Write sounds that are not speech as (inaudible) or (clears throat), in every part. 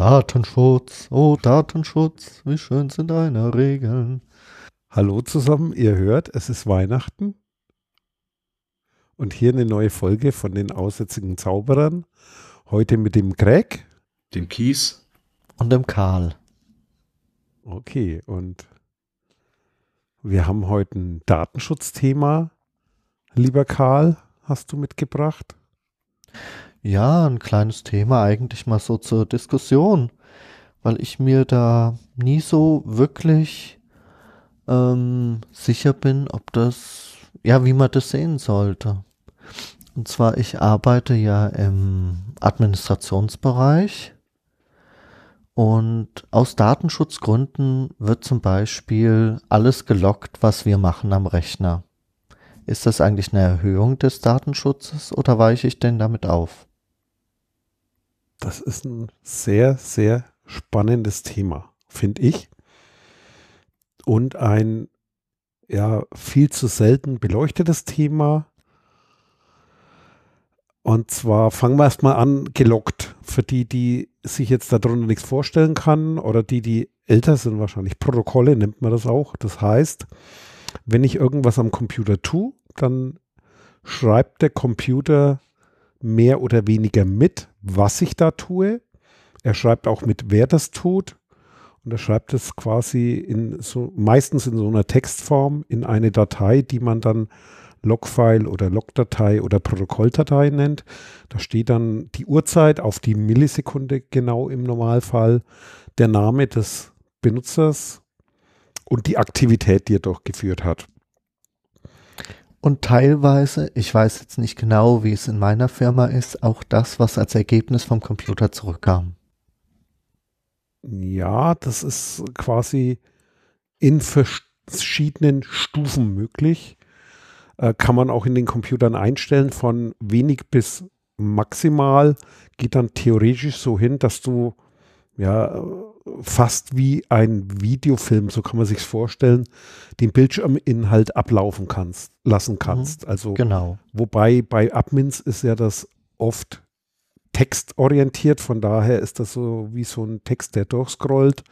Datenschutz, oh Datenschutz, wie schön sind deine Regeln. Hallo zusammen, ihr hört, es ist Weihnachten. Und hier eine neue Folge von den aussätzigen Zauberern. Heute mit dem Greg. Dem Kies. Und dem Karl. Okay, und wir haben heute ein Datenschutzthema. Lieber Karl, hast du mitgebracht? Ja, ein kleines Thema eigentlich mal so zur Diskussion, weil ich mir da nie so wirklich ähm, sicher bin, ob das, ja, wie man das sehen sollte. Und zwar, ich arbeite ja im Administrationsbereich und aus Datenschutzgründen wird zum Beispiel alles gelockt, was wir machen am Rechner. Ist das eigentlich eine Erhöhung des Datenschutzes oder weiche ich denn damit auf? Das ist ein sehr, sehr spannendes Thema, finde ich. Und ein ja viel zu selten beleuchtetes Thema. Und zwar fangen wir erstmal an, gelockt. Für die, die sich jetzt darunter nichts vorstellen kann oder die, die älter sind wahrscheinlich. Protokolle nennt man das auch. Das heißt, wenn ich irgendwas am Computer tue, dann schreibt der Computer mehr oder weniger mit, was ich da tue. Er schreibt auch mit, wer das tut. Und er schreibt es quasi in so, meistens in so einer Textform in eine Datei, die man dann Logfile oder Logdatei oder Protokolldatei nennt. Da steht dann die Uhrzeit auf die Millisekunde genau im Normalfall, der Name des Benutzers und die Aktivität, die er durchgeführt hat. Und teilweise, ich weiß jetzt nicht genau, wie es in meiner Firma ist, auch das, was als Ergebnis vom Computer zurückkam. Ja, das ist quasi in verschiedenen Stufen möglich. Äh, kann man auch in den Computern einstellen von wenig bis maximal. Geht dann theoretisch so hin, dass du ja fast wie ein Videofilm, so kann man sich vorstellen, den Bildschirminhalt ablaufen kannst, lassen kannst. Mhm, also genau. Wobei bei Admins ist ja das oft textorientiert, von daher ist das so wie so ein Text, der durchscrollt.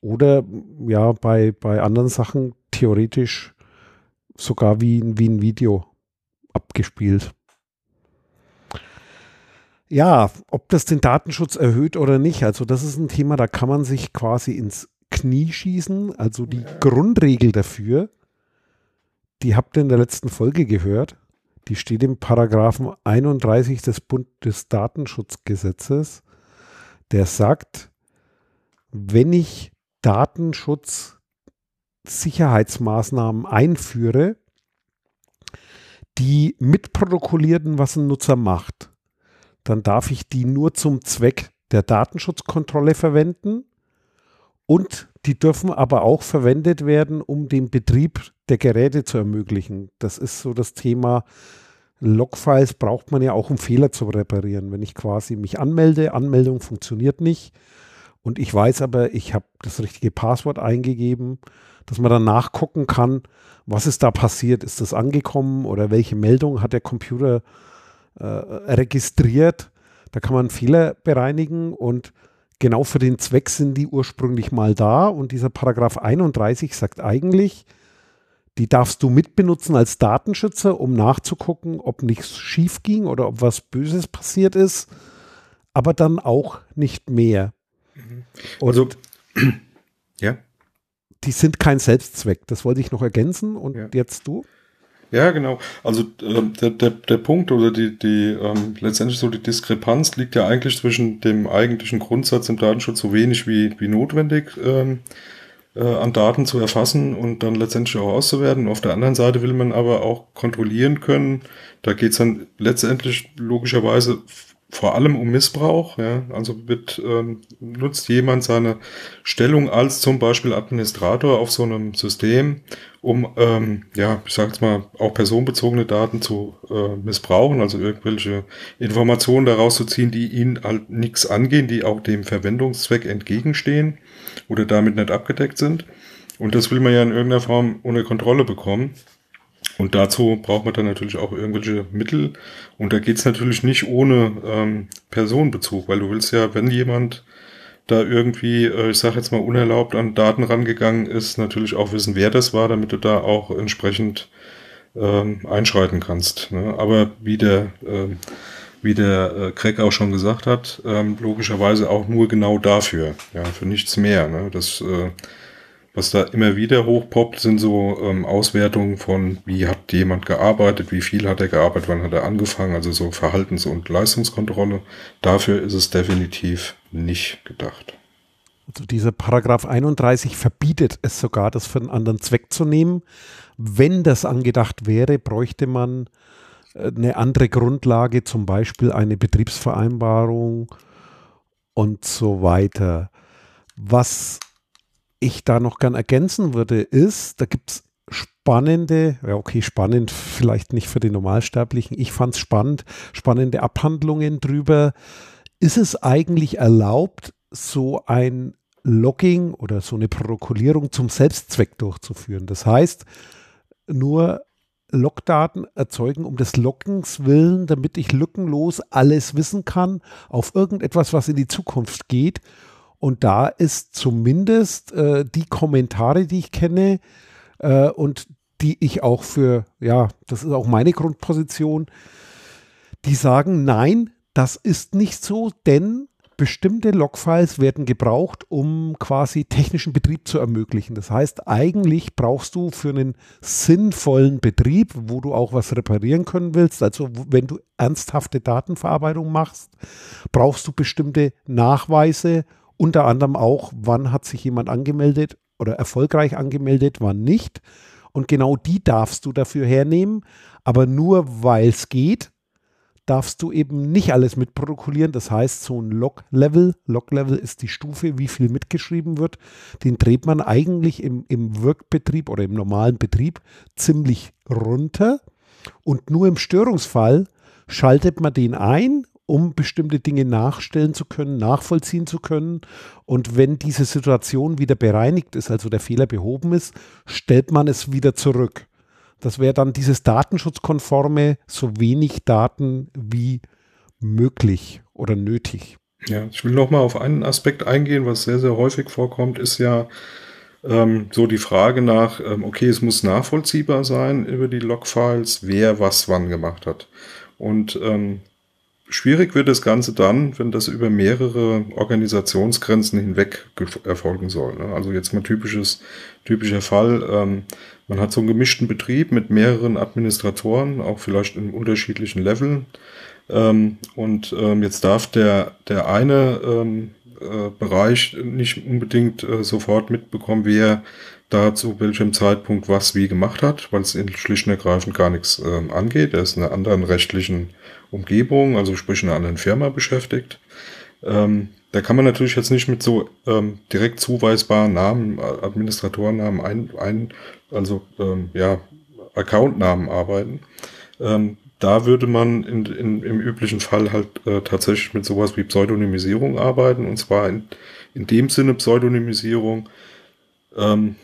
Oder ja, bei, bei anderen Sachen theoretisch sogar wie, wie ein Video abgespielt. Ja, ob das den Datenschutz erhöht oder nicht, also das ist ein Thema, da kann man sich quasi ins Knie schießen. Also die ja. Grundregel dafür, die habt ihr in der letzten Folge gehört, die steht im Paragraphen 31 des Bundesdatenschutzgesetzes, der sagt, wenn ich Datenschutzsicherheitsmaßnahmen einführe, die mitprotokollierten, was ein Nutzer macht, dann darf ich die nur zum Zweck der Datenschutzkontrolle verwenden und die dürfen aber auch verwendet werden, um den Betrieb der Geräte zu ermöglichen. Das ist so das Thema. Logfiles braucht man ja auch, um Fehler zu reparieren. Wenn ich quasi mich anmelde, Anmeldung funktioniert nicht und ich weiß aber, ich habe das richtige Passwort eingegeben, dass man dann nachgucken kann, was ist da passiert, ist das angekommen oder welche Meldung hat der Computer äh, registriert. Da kann man Fehler bereinigen und genau für den Zweck sind die ursprünglich mal da. Und dieser Paragraph 31 sagt eigentlich, die darfst du mitbenutzen als Datenschützer, um nachzugucken, ob nichts schief ging oder ob was Böses passiert ist, aber dann auch nicht mehr. Mhm. Also, (clears throat) ja. Die sind kein Selbstzweck. Das wollte ich noch ergänzen. Und ja. jetzt du? Ja, genau. Also äh, der, der, der Punkt oder die, die ähm, letztendlich so die Diskrepanz liegt ja eigentlich zwischen dem eigentlichen Grundsatz im Datenschutz so wenig wie, wie notwendig ähm, äh, an Daten zu erfassen und dann letztendlich auch auszuwerten. Auf der anderen Seite will man aber auch kontrollieren können. Da geht's dann letztendlich logischerweise vor allem um Missbrauch. Ja? Also wird, ähm, nutzt jemand seine Stellung als zum Beispiel Administrator auf so einem System, um, ähm, ja, ich sage jetzt mal, auch personenbezogene Daten zu äh, missbrauchen, also irgendwelche Informationen daraus zu ziehen, die ihn halt nichts angehen, die auch dem Verwendungszweck entgegenstehen oder damit nicht abgedeckt sind. Und das will man ja in irgendeiner Form unter Kontrolle bekommen. Und dazu braucht man dann natürlich auch irgendwelche Mittel. Und da geht's natürlich nicht ohne ähm, Personenbezug, weil du willst ja, wenn jemand da irgendwie, äh, ich sage jetzt mal, unerlaubt an Daten rangegangen ist, natürlich auch wissen, wer das war, damit du da auch entsprechend ähm, einschreiten kannst. Ne? Aber wie der, äh, wie der äh, Craig auch schon gesagt hat, ähm, logischerweise auch nur genau dafür, ja, für nichts mehr. Ne? Das äh, was da immer wieder hochpoppt, sind so ähm, Auswertungen von, wie hat jemand gearbeitet, wie viel hat er gearbeitet, wann hat er angefangen, also so Verhaltens- und Leistungskontrolle. Dafür ist es definitiv nicht gedacht. Also dieser Paragraph 31 verbietet es sogar, das für einen anderen Zweck zu nehmen. Wenn das angedacht wäre, bräuchte man äh, eine andere Grundlage, zum Beispiel eine Betriebsvereinbarung und so weiter. Was ich da noch gern ergänzen würde, ist, da gibt es spannende, ja okay, spannend vielleicht nicht für die Normalsterblichen, ich fand es spannend, spannende Abhandlungen drüber. Ist es eigentlich erlaubt, so ein Logging oder so eine Protokollierung zum Selbstzweck durchzuführen? Das heißt, nur Logdaten erzeugen um des Loggens willen, damit ich lückenlos alles wissen kann auf irgendetwas, was in die Zukunft geht und da ist zumindest äh, die Kommentare, die ich kenne äh, und die ich auch für, ja, das ist auch meine Grundposition, die sagen, nein, das ist nicht so, denn bestimmte Logfiles werden gebraucht, um quasi technischen Betrieb zu ermöglichen. Das heißt, eigentlich brauchst du für einen sinnvollen Betrieb, wo du auch was reparieren können willst, also wenn du ernsthafte Datenverarbeitung machst, brauchst du bestimmte Nachweise unter anderem auch, wann hat sich jemand angemeldet oder erfolgreich angemeldet, wann nicht. Und genau die darfst du dafür hernehmen. Aber nur weil es geht, darfst du eben nicht alles mitprotokollieren. Das heißt, so ein Log-Level, Log-Level ist die Stufe, wie viel mitgeschrieben wird, den dreht man eigentlich im, im Workbetrieb oder im normalen Betrieb ziemlich runter. Und nur im Störungsfall schaltet man den ein um bestimmte Dinge nachstellen zu können, nachvollziehen zu können. Und wenn diese Situation wieder bereinigt ist, also der Fehler behoben ist, stellt man es wieder zurück. Das wäre dann dieses datenschutzkonforme, so wenig Daten wie möglich oder nötig. Ja, ich will nochmal auf einen Aspekt eingehen, was sehr, sehr häufig vorkommt, ist ja ähm, so die Frage nach, ähm, okay, es muss nachvollziehbar sein über die Logfiles, wer was wann gemacht hat. Und ähm, Schwierig wird das Ganze dann, wenn das über mehrere Organisationsgrenzen hinweg erfolgen soll. Ne? Also jetzt mal typisches, typischer Fall. Ähm, man hat so einen gemischten Betrieb mit mehreren Administratoren, auch vielleicht in unterschiedlichen Leveln. Ähm, und ähm, jetzt darf der, der eine ähm, äh, Bereich nicht unbedingt äh, sofort mitbekommen, wer da zu welchem Zeitpunkt was wie gemacht hat, weil es schlicht und ergreifend gar nichts ähm, angeht. Er ist in einer anderen rechtlichen Umgebung, also sprich in einer anderen Firma beschäftigt. Ähm, da kann man natürlich jetzt nicht mit so ähm, direkt zuweisbaren Namen, Administratorennamen ein, ein also ähm, ja, Accountnamen arbeiten. Ähm, da würde man in, in, im üblichen Fall halt äh, tatsächlich mit sowas wie Pseudonymisierung arbeiten. Und zwar in, in dem Sinne Pseudonymisierung, ähm,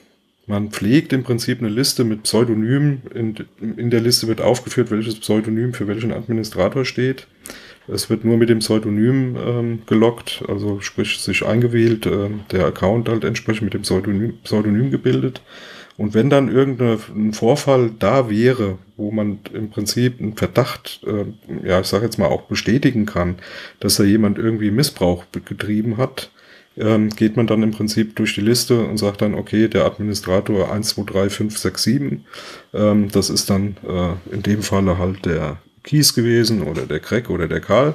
man pflegt im Prinzip eine Liste mit Pseudonymen. In, in der Liste wird aufgeführt, welches Pseudonym für welchen Administrator steht. Es wird nur mit dem Pseudonym ähm, gelockt, also sprich sich eingewählt, äh, der Account halt entsprechend mit dem Pseudonym, Pseudonym gebildet. Und wenn dann irgendein Vorfall da wäre, wo man im Prinzip einen Verdacht, äh, ja, ich sage jetzt mal auch bestätigen kann, dass da jemand irgendwie Missbrauch getrieben hat, ähm, geht man dann im Prinzip durch die Liste und sagt dann, okay, der Administrator 1, 2, 3, 5, 6, 7, ähm, das ist dann äh, in dem Falle halt der Kies gewesen oder der Crack oder der Karl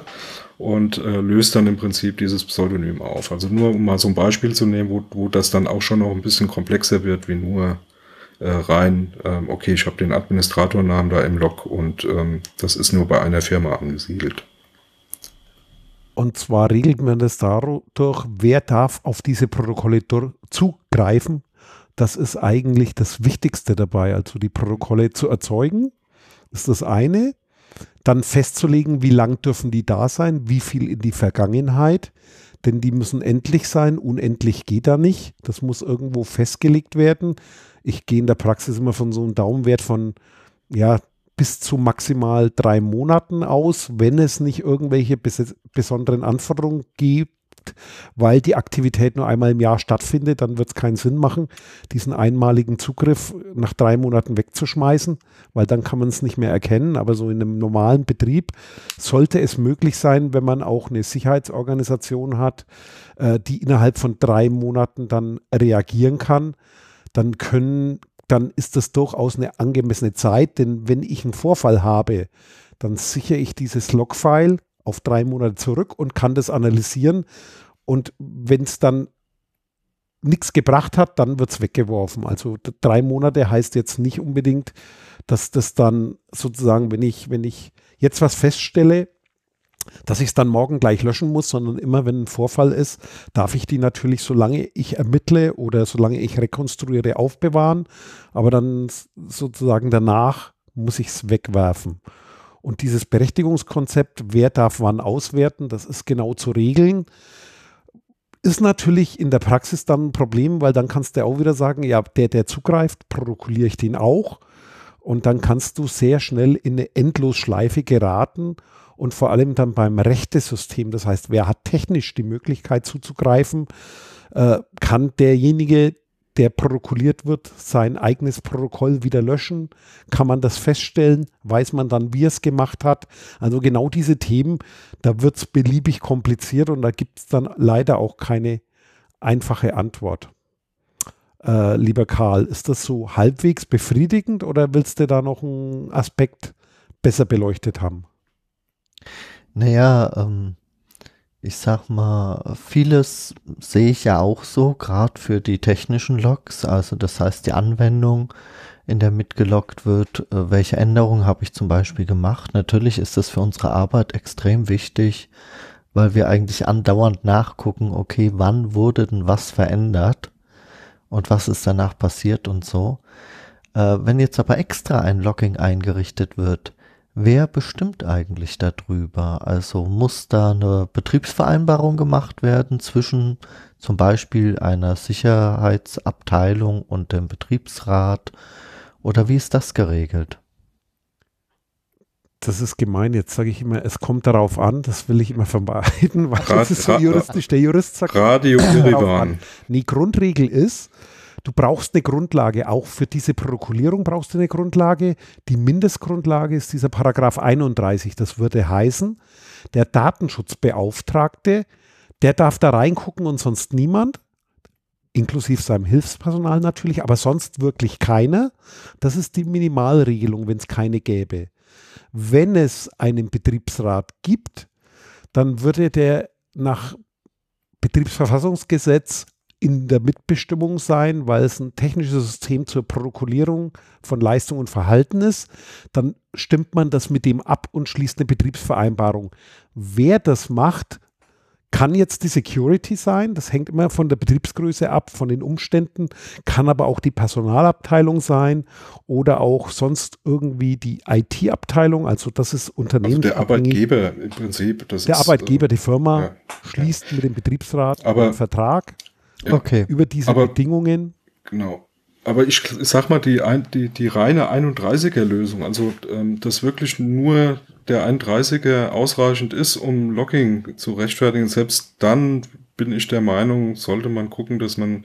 und äh, löst dann im Prinzip dieses Pseudonym auf. Also nur um mal so ein Beispiel zu nehmen, wo, wo das dann auch schon noch ein bisschen komplexer wird, wie nur äh, rein, ähm, okay, ich habe den Administratornamen da im Log und ähm, das ist nur bei einer Firma angesiedelt. Und zwar regelt man das dadurch, wer darf auf diese Protokolle zugreifen. Das ist eigentlich das Wichtigste dabei. Also die Protokolle zu erzeugen, ist das eine. Dann festzulegen, wie lang dürfen die da sein, wie viel in die Vergangenheit. Denn die müssen endlich sein. Unendlich geht da nicht. Das muss irgendwo festgelegt werden. Ich gehe in der Praxis immer von so einem Daumenwert von ja, bis zu maximal drei Monaten aus, wenn es nicht irgendwelche bes besonderen Anforderungen gibt, weil die Aktivität nur einmal im Jahr stattfindet, dann wird es keinen Sinn machen, diesen einmaligen Zugriff nach drei Monaten wegzuschmeißen, weil dann kann man es nicht mehr erkennen. Aber so in einem normalen Betrieb sollte es möglich sein, wenn man auch eine Sicherheitsorganisation hat, äh, die innerhalb von drei Monaten dann reagieren kann, dann können, dann ist das durchaus eine angemessene Zeit, denn wenn ich einen Vorfall habe, dann sichere ich dieses Logfile auf drei Monate zurück und kann das analysieren. Und wenn es dann nichts gebracht hat, dann wird es weggeworfen. Also drei Monate heißt jetzt nicht unbedingt, dass das dann sozusagen, wenn ich, wenn ich jetzt was feststelle, dass ich es dann morgen gleich löschen muss, sondern immer, wenn ein Vorfall ist, darf ich die natürlich, solange ich ermittle oder solange ich rekonstruiere, aufbewahren. Aber dann sozusagen danach muss ich es wegwerfen. Und dieses Berechtigungskonzept, wer darf wann auswerten, das ist genau zu regeln. Ist natürlich in der Praxis dann ein Problem, weil dann kannst du auch wieder sagen, ja, der, der zugreift, protokolliere ich den auch. Und dann kannst du sehr schnell in eine Endlosschleife geraten und vor allem dann beim Rechtesystem, das heißt, wer hat technisch die Möglichkeit zuzugreifen, äh, kann derjenige, der protokolliert wird, sein eigenes Protokoll wieder löschen? Kann man das feststellen? Weiß man dann, wie es gemacht hat? Also genau diese Themen, da wird es beliebig kompliziert und da gibt es dann leider auch keine einfache Antwort. Äh, lieber Karl, ist das so halbwegs befriedigend oder willst du da noch einen Aspekt besser beleuchtet haben? Naja, ähm, ich sag mal, vieles sehe ich ja auch so, gerade für die technischen Logs, also das heißt die Anwendung, in der mitgeloggt wird, äh, welche Änderungen habe ich zum Beispiel gemacht. Natürlich ist das für unsere Arbeit extrem wichtig, weil wir eigentlich andauernd nachgucken, okay, wann wurde denn was verändert und was ist danach passiert und so. Äh, wenn jetzt aber extra ein Logging eingerichtet wird, Wer bestimmt eigentlich darüber? Also muss da eine Betriebsvereinbarung gemacht werden zwischen zum Beispiel einer Sicherheitsabteilung und dem Betriebsrat? Oder wie ist das geregelt? Das ist gemein. Jetzt sage ich immer, es kommt darauf an. Das will ich immer vermeiden, (laughs) weil Rad, das ist so juristisch. Der Jurist sagt, Radio Irivan. Die Grundregel ist, Du brauchst eine Grundlage, auch für diese Protokollierung brauchst du eine Grundlage. Die Mindestgrundlage ist dieser Paragraph 31. Das würde heißen, der Datenschutzbeauftragte, der darf da reingucken und sonst niemand, inklusive seinem Hilfspersonal natürlich, aber sonst wirklich keiner. Das ist die Minimalregelung, wenn es keine gäbe. Wenn es einen Betriebsrat gibt, dann würde der nach Betriebsverfassungsgesetz in der Mitbestimmung sein, weil es ein technisches System zur Protokollierung von Leistung und Verhalten ist. Dann stimmt man das mit dem ab und schließt eine Betriebsvereinbarung. Wer das macht, kann jetzt die Security sein, das hängt immer von der Betriebsgröße ab, von den Umständen, kann aber auch die Personalabteilung sein oder auch sonst irgendwie die IT-Abteilung, also das ist Unternehmen. Also der Arbeitgeber im Prinzip. der ist, Arbeitgeber, die Firma ja, schließt ja. mit dem Betriebsrat aber, einen Vertrag. Ja, okay. Über diese aber, Bedingungen. Genau. Aber ich sag mal, die, die, die reine 31er-Lösung, also ähm, dass wirklich nur der 31er ausreichend ist, um Logging zu rechtfertigen, selbst dann bin ich der Meinung, sollte man gucken, dass man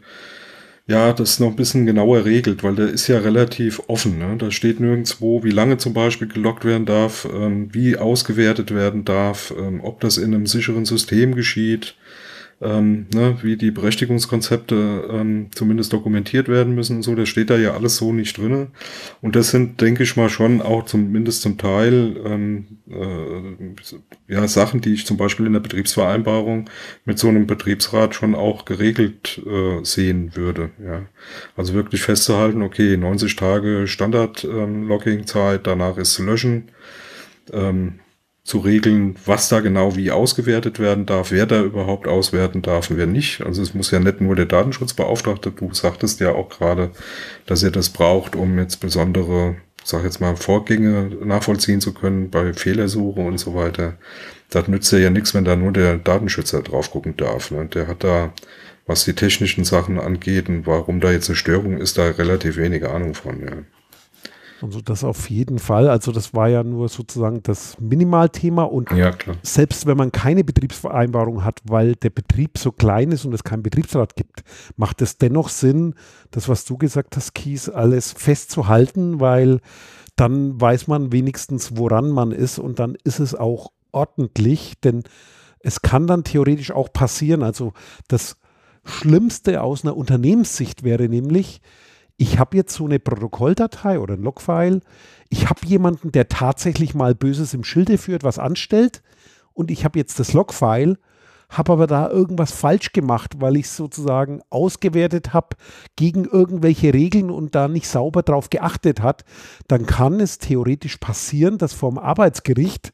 ja das noch ein bisschen genauer regelt, weil der ist ja relativ offen. Ne? Da steht nirgendwo, wie lange zum Beispiel gelockt werden darf, ähm, wie ausgewertet werden darf, ähm, ob das in einem sicheren System geschieht ähm, ne, wie die Berechtigungskonzepte ähm, zumindest dokumentiert werden müssen und so, das steht da ja alles so nicht drinne. Und das sind, denke ich mal, schon auch zumindest zum Teil ähm, äh, ja, Sachen, die ich zum Beispiel in der Betriebsvereinbarung mit so einem Betriebsrat schon auch geregelt äh, sehen würde. Ja. Also wirklich festzuhalten, okay, 90 Tage Standard-Logging-Zeit, ähm, danach ist zu löschen. Ähm, zu regeln, was da genau wie ausgewertet werden darf, wer da überhaupt auswerten darf und wer nicht. Also es muss ja nicht nur der Datenschutzbeauftragte, du sagtest ja auch gerade, dass er das braucht, um jetzt besondere, sag jetzt mal, Vorgänge nachvollziehen zu können bei Fehlersuche und so weiter. Das nützt ja nichts, wenn da nur der Datenschützer drauf gucken darf. Ne? Der hat da, was die technischen Sachen angeht und warum da jetzt eine Störung ist, da relativ wenig Ahnung von. Ja. Also das auf jeden Fall. Also das war ja nur sozusagen das Minimalthema und Ja, selbst wenn man keine Betriebsvereinbarung hat, weil der Betrieb so klein ist und es keinen Betriebsrat gibt, macht es dennoch Sinn, das, was du gesagt hast, Kies, alles festzuhalten, weil dann weiß man wenigstens, woran man ist und dann ist es auch ordentlich, denn es kann dann theoretisch auch passieren. Also das Schlimmste aus einer Unternehmenssicht wäre nämlich, ich habe jetzt so eine Protokolldatei oder ein Logfile, ich habe jemanden, der tatsächlich mal Böses im Schilde führt, was anstellt. Und ich habe jetzt das Logfile, habe aber da irgendwas falsch gemacht, weil ich sozusagen ausgewertet habe gegen irgendwelche Regeln und da nicht sauber drauf geachtet hat, dann kann es theoretisch passieren, dass vom Arbeitsgericht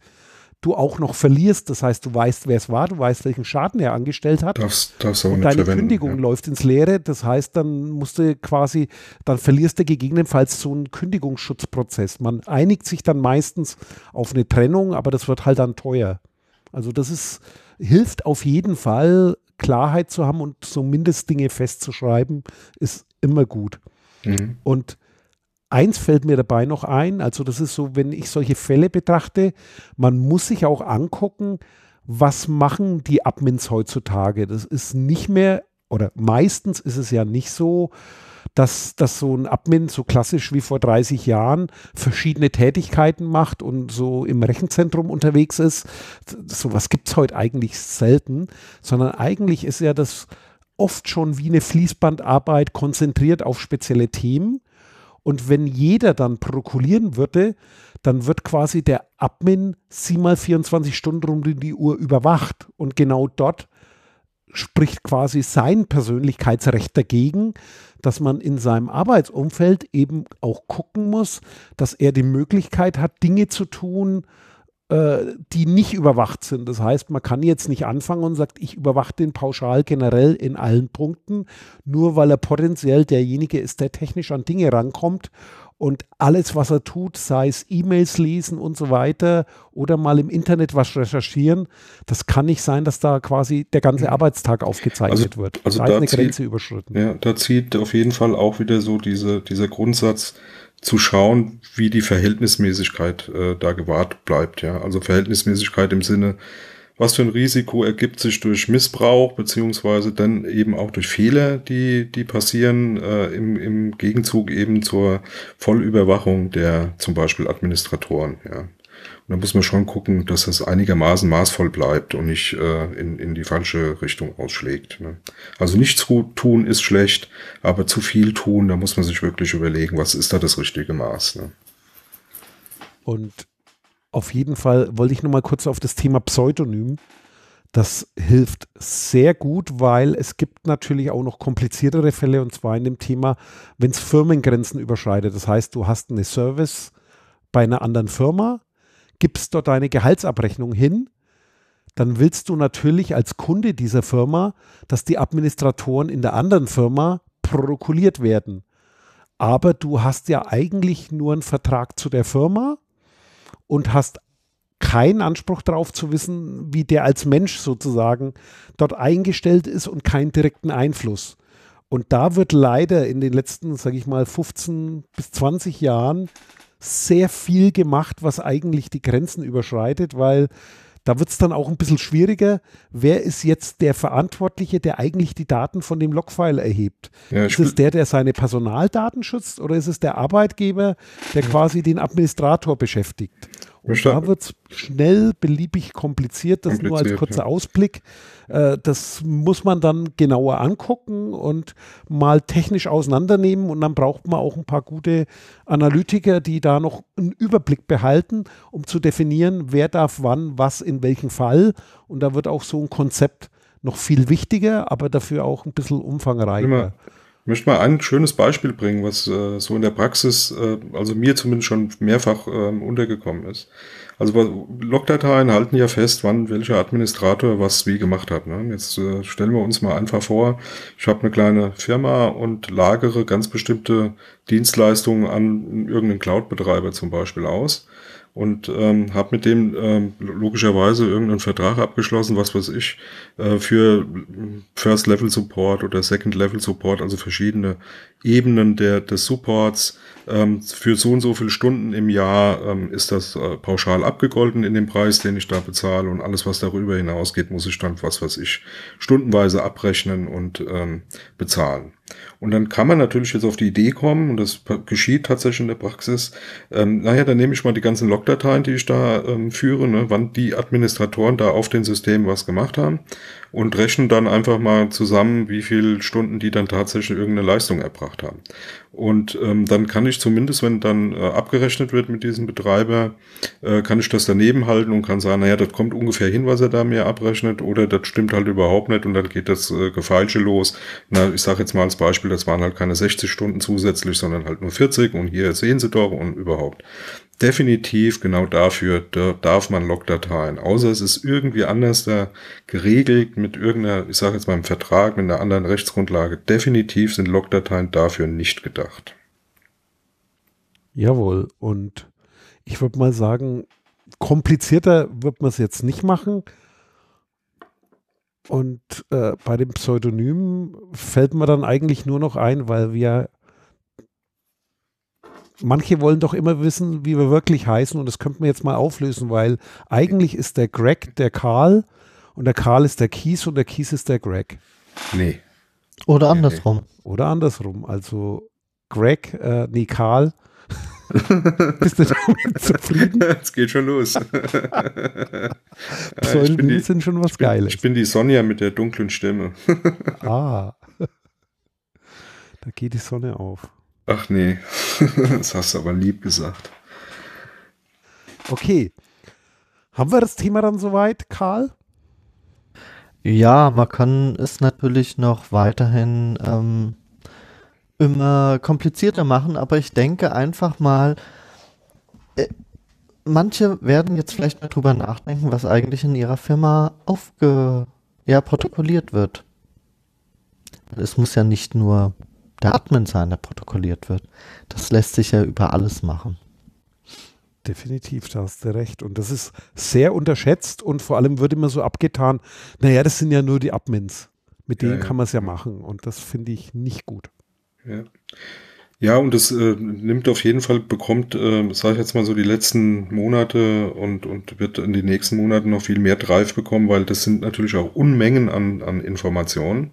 du auch noch verlierst. Das heißt, du weißt, wer es war, du weißt, welchen Schaden er angestellt hat. Darfst, darfst auch und deine Kündigung ja. läuft ins Leere. Das heißt, dann musst du quasi, dann verlierst du gegebenenfalls so einen Kündigungsschutzprozess. Man einigt sich dann meistens auf eine Trennung, aber das wird halt dann teuer. Also das ist, hilft auf jeden Fall, Klarheit zu haben und so Mindestdinge festzuschreiben, ist immer gut. Mhm. Und eins fällt mir dabei noch ein, also das ist so, wenn ich solche Fälle betrachte, man muss sich auch angucken, was machen die Admins heutzutage. Das ist nicht mehr, oder meistens ist es ja nicht so, dass, dass so ein Admin so klassisch wie vor 30 Jahren verschiedene Tätigkeiten macht und so im Rechenzentrum unterwegs ist. Sowas gibt es heute eigentlich selten, sondern eigentlich ist ja das oft schon wie eine Fließbandarbeit konzentriert auf spezielle Themen. Und wenn jeder dann protokollieren würde, dann wird quasi der Admin siebenmal 24 Stunden rund um die Uhr überwacht. Und genau dort spricht quasi sein Persönlichkeitsrecht dagegen, dass man in seinem Arbeitsumfeld eben auch gucken muss, dass er die Möglichkeit hat, Dinge zu tun, die nicht überwacht sind. Das heißt, man kann jetzt nicht anfangen und sagt, ich überwache den pauschal generell in allen Punkten, nur weil er potenziell derjenige ist, der technisch an Dinge rankommt und alles, was er tut, sei es E-Mails lesen und so weiter oder mal im Internet was recherchieren, das kann nicht sein, dass da quasi der ganze Arbeitstag aufgezeichnet Also- wird. also da da ist eine zieht- Grenze überschritten. Ja, da zieht auf jeden Fall auch wieder so diese, dieser Grundsatz zu schauen, wie die Verhältnismäßigkeit äh, da gewahrt bleibt. Ja, also Verhältnismäßigkeit im Sinne, was für ein Risiko ergibt sich durch Missbrauch beziehungsweise dann eben auch durch Fehler, die die passieren äh, im, im Gegenzug eben zur Vollüberwachung der zum Beispiel Administratoren. Ja. Da muss man schon gucken, dass das einigermaßen maßvoll bleibt und nicht äh, in, in die falsche Richtung ausschlägt. Ne? Also nichts gut tun ist schlecht, aber zu viel tun, da muss man sich wirklich überlegen, was ist da das richtige Maß. Ne? Und auf jeden Fall wollte ich noch mal kurz auf das Thema Pseudonym. Das hilft sehr gut, weil es gibt natürlich auch noch kompliziertere Fälle und zwar in dem Thema, wenn es Firmengrenzen überschreitet. Das heißt, du hast eine Service bei einer anderen Firma, gibst dort deine Gehaltsabrechnung hin, dann willst du natürlich als Kunde dieser Firma, dass die Administratoren in der anderen Firma protokolliert werden. Aber du hast ja eigentlich nur einen Vertrag zu der Firma und hast keinen Anspruch darauf zu wissen, wie der als Mensch sozusagen dort eingestellt ist und keinen direkten Einfluss. Und da wird leider in den letzten, sage ich mal, 15 bis 20 Jahren sehr viel gemacht, was eigentlich die Grenzen überschreitet, weil da wird es dann auch ein bisschen schwieriger. Wer ist jetzt der Verantwortliche, der eigentlich die Daten von dem Logfile erhebt? Ja, ist es der, der seine Personaldaten schützt oder ist es der Arbeitgeber, der quasi den Administrator beschäftigt? Und da wird es schnell beliebig kompliziert. Das nur als Kompliziert, kurzer ja. Ausblick. Äh, das muss man dann genauer angucken und mal technisch auseinandernehmen. Und dann braucht man auch ein paar gute Analytiker, die da noch einen Überblick behalten, um zu definieren, wer darf wann, was in welchem Fall. Und da wird auch so ein Konzept noch viel wichtiger, aber dafür auch ein bisschen umfangreicher. Immer. Ich möchte mal ein schönes Beispiel bringen, was äh, so in der Praxis, äh, also mir zumindest schon mehrfach ähm, untergekommen ist. Also Logdateien halten ja fest, wann welcher Administrator was wie gemacht hat. Ne? Jetzt äh, stellen wir uns mal einfach vor, ich habe eine kleine Firma und lagere ganz bestimmte Dienstleistungen an irgendeinen Cloud-Betreiber zum Beispiel aus. Und ähm, habe mit dem ähm, logischerweise irgendeinen Vertrag abgeschlossen, was weiß ich, äh, für First Level Support oder Second Level Support, also verschiedene Ebenen der, des Supports. Ähm, für so und so viele Stunden im Jahr ähm, ist das äh, pauschal abgegolten in dem Preis, den ich da bezahle und alles, was darüber hinausgeht, muss ich dann, was weiß ich, stundenweise abrechnen und ähm, bezahlen. Und dann kann man natürlich jetzt auf die Idee kommen, und das geschieht tatsächlich in der Praxis, ähm, naja, dann nehme ich mal die ganzen Logdateien, die ich da ähm, führe, ne, wann die Administratoren da auf den Systemen was gemacht haben und rechne dann einfach mal zusammen, wie viele Stunden die dann tatsächlich irgendeine Leistung erbracht haben. Und ähm, dann kann ich zumindest, wenn dann äh, abgerechnet wird mit diesem Betreiber, äh, kann ich das daneben halten und kann sagen, naja, das kommt ungefähr hin, was er da mir abrechnet, oder das stimmt halt überhaupt nicht und dann geht das äh, Gefeilsche los. Na, ich sage jetzt mal als Beispiel, das waren halt keine 60 Stunden zusätzlich, sondern halt nur 40 und hier sehen Sie doch und überhaupt definitiv genau dafür da darf man Logdateien. Außer es ist irgendwie anders da geregelt mit irgendeiner, ich sage jetzt mal im Vertrag, mit einer anderen Rechtsgrundlage. Definitiv sind Logdateien dafür nicht gedacht. Jawohl. Und ich würde mal sagen, komplizierter wird man es jetzt nicht machen. Und äh, bei dem Pseudonym fällt mir dann eigentlich nur noch ein, weil wir manche wollen doch immer wissen, wie wir wirklich heißen und das könnten wir jetzt mal auflösen, weil eigentlich ist der Greg der Karl und der Karl ist der Kies und der Kies ist der Greg. Nee. Oder andersrum. Oder andersrum. Also Greg, äh, nee, Karl. (laughs) Bist du damit zufrieden? (laughs) Es geht schon los. (laughs) Pseudonyme sind schon was ich bin, Geiles. Ich bin die Sonja mit der dunklen Stimme. ah. Da geht die Sonne auf. Ach nee, (laughs) das hast du aber lieb gesagt. Okay. Haben wir das Thema dann soweit, Karl? Ja, man kann es natürlich noch weiterhin ähm, immer komplizierter machen, aber ich denke einfach mal, äh, manche werden jetzt vielleicht mal drüber nachdenken, was eigentlich in ihrer Firma aufge ja, protokolliert wird. Es muss ja nicht nur der Admin sein, der protokolliert wird. Das lässt sich ja über alles machen. Definitiv, da hast du recht. Und das ist sehr unterschätzt und vor allem wird immer so abgetan, naja, das sind ja nur die Admins. Mit denen Ja, ja. kann man es ja machen. Und das finde ich nicht gut. Ja. Ja, und es äh, nimmt auf jeden Fall, bekommt, äh, sage ich jetzt mal so, die letzten Monate und, und wird in den nächsten Monaten noch viel mehr Drive bekommen, weil das sind natürlich auch Unmengen an, an Informationen,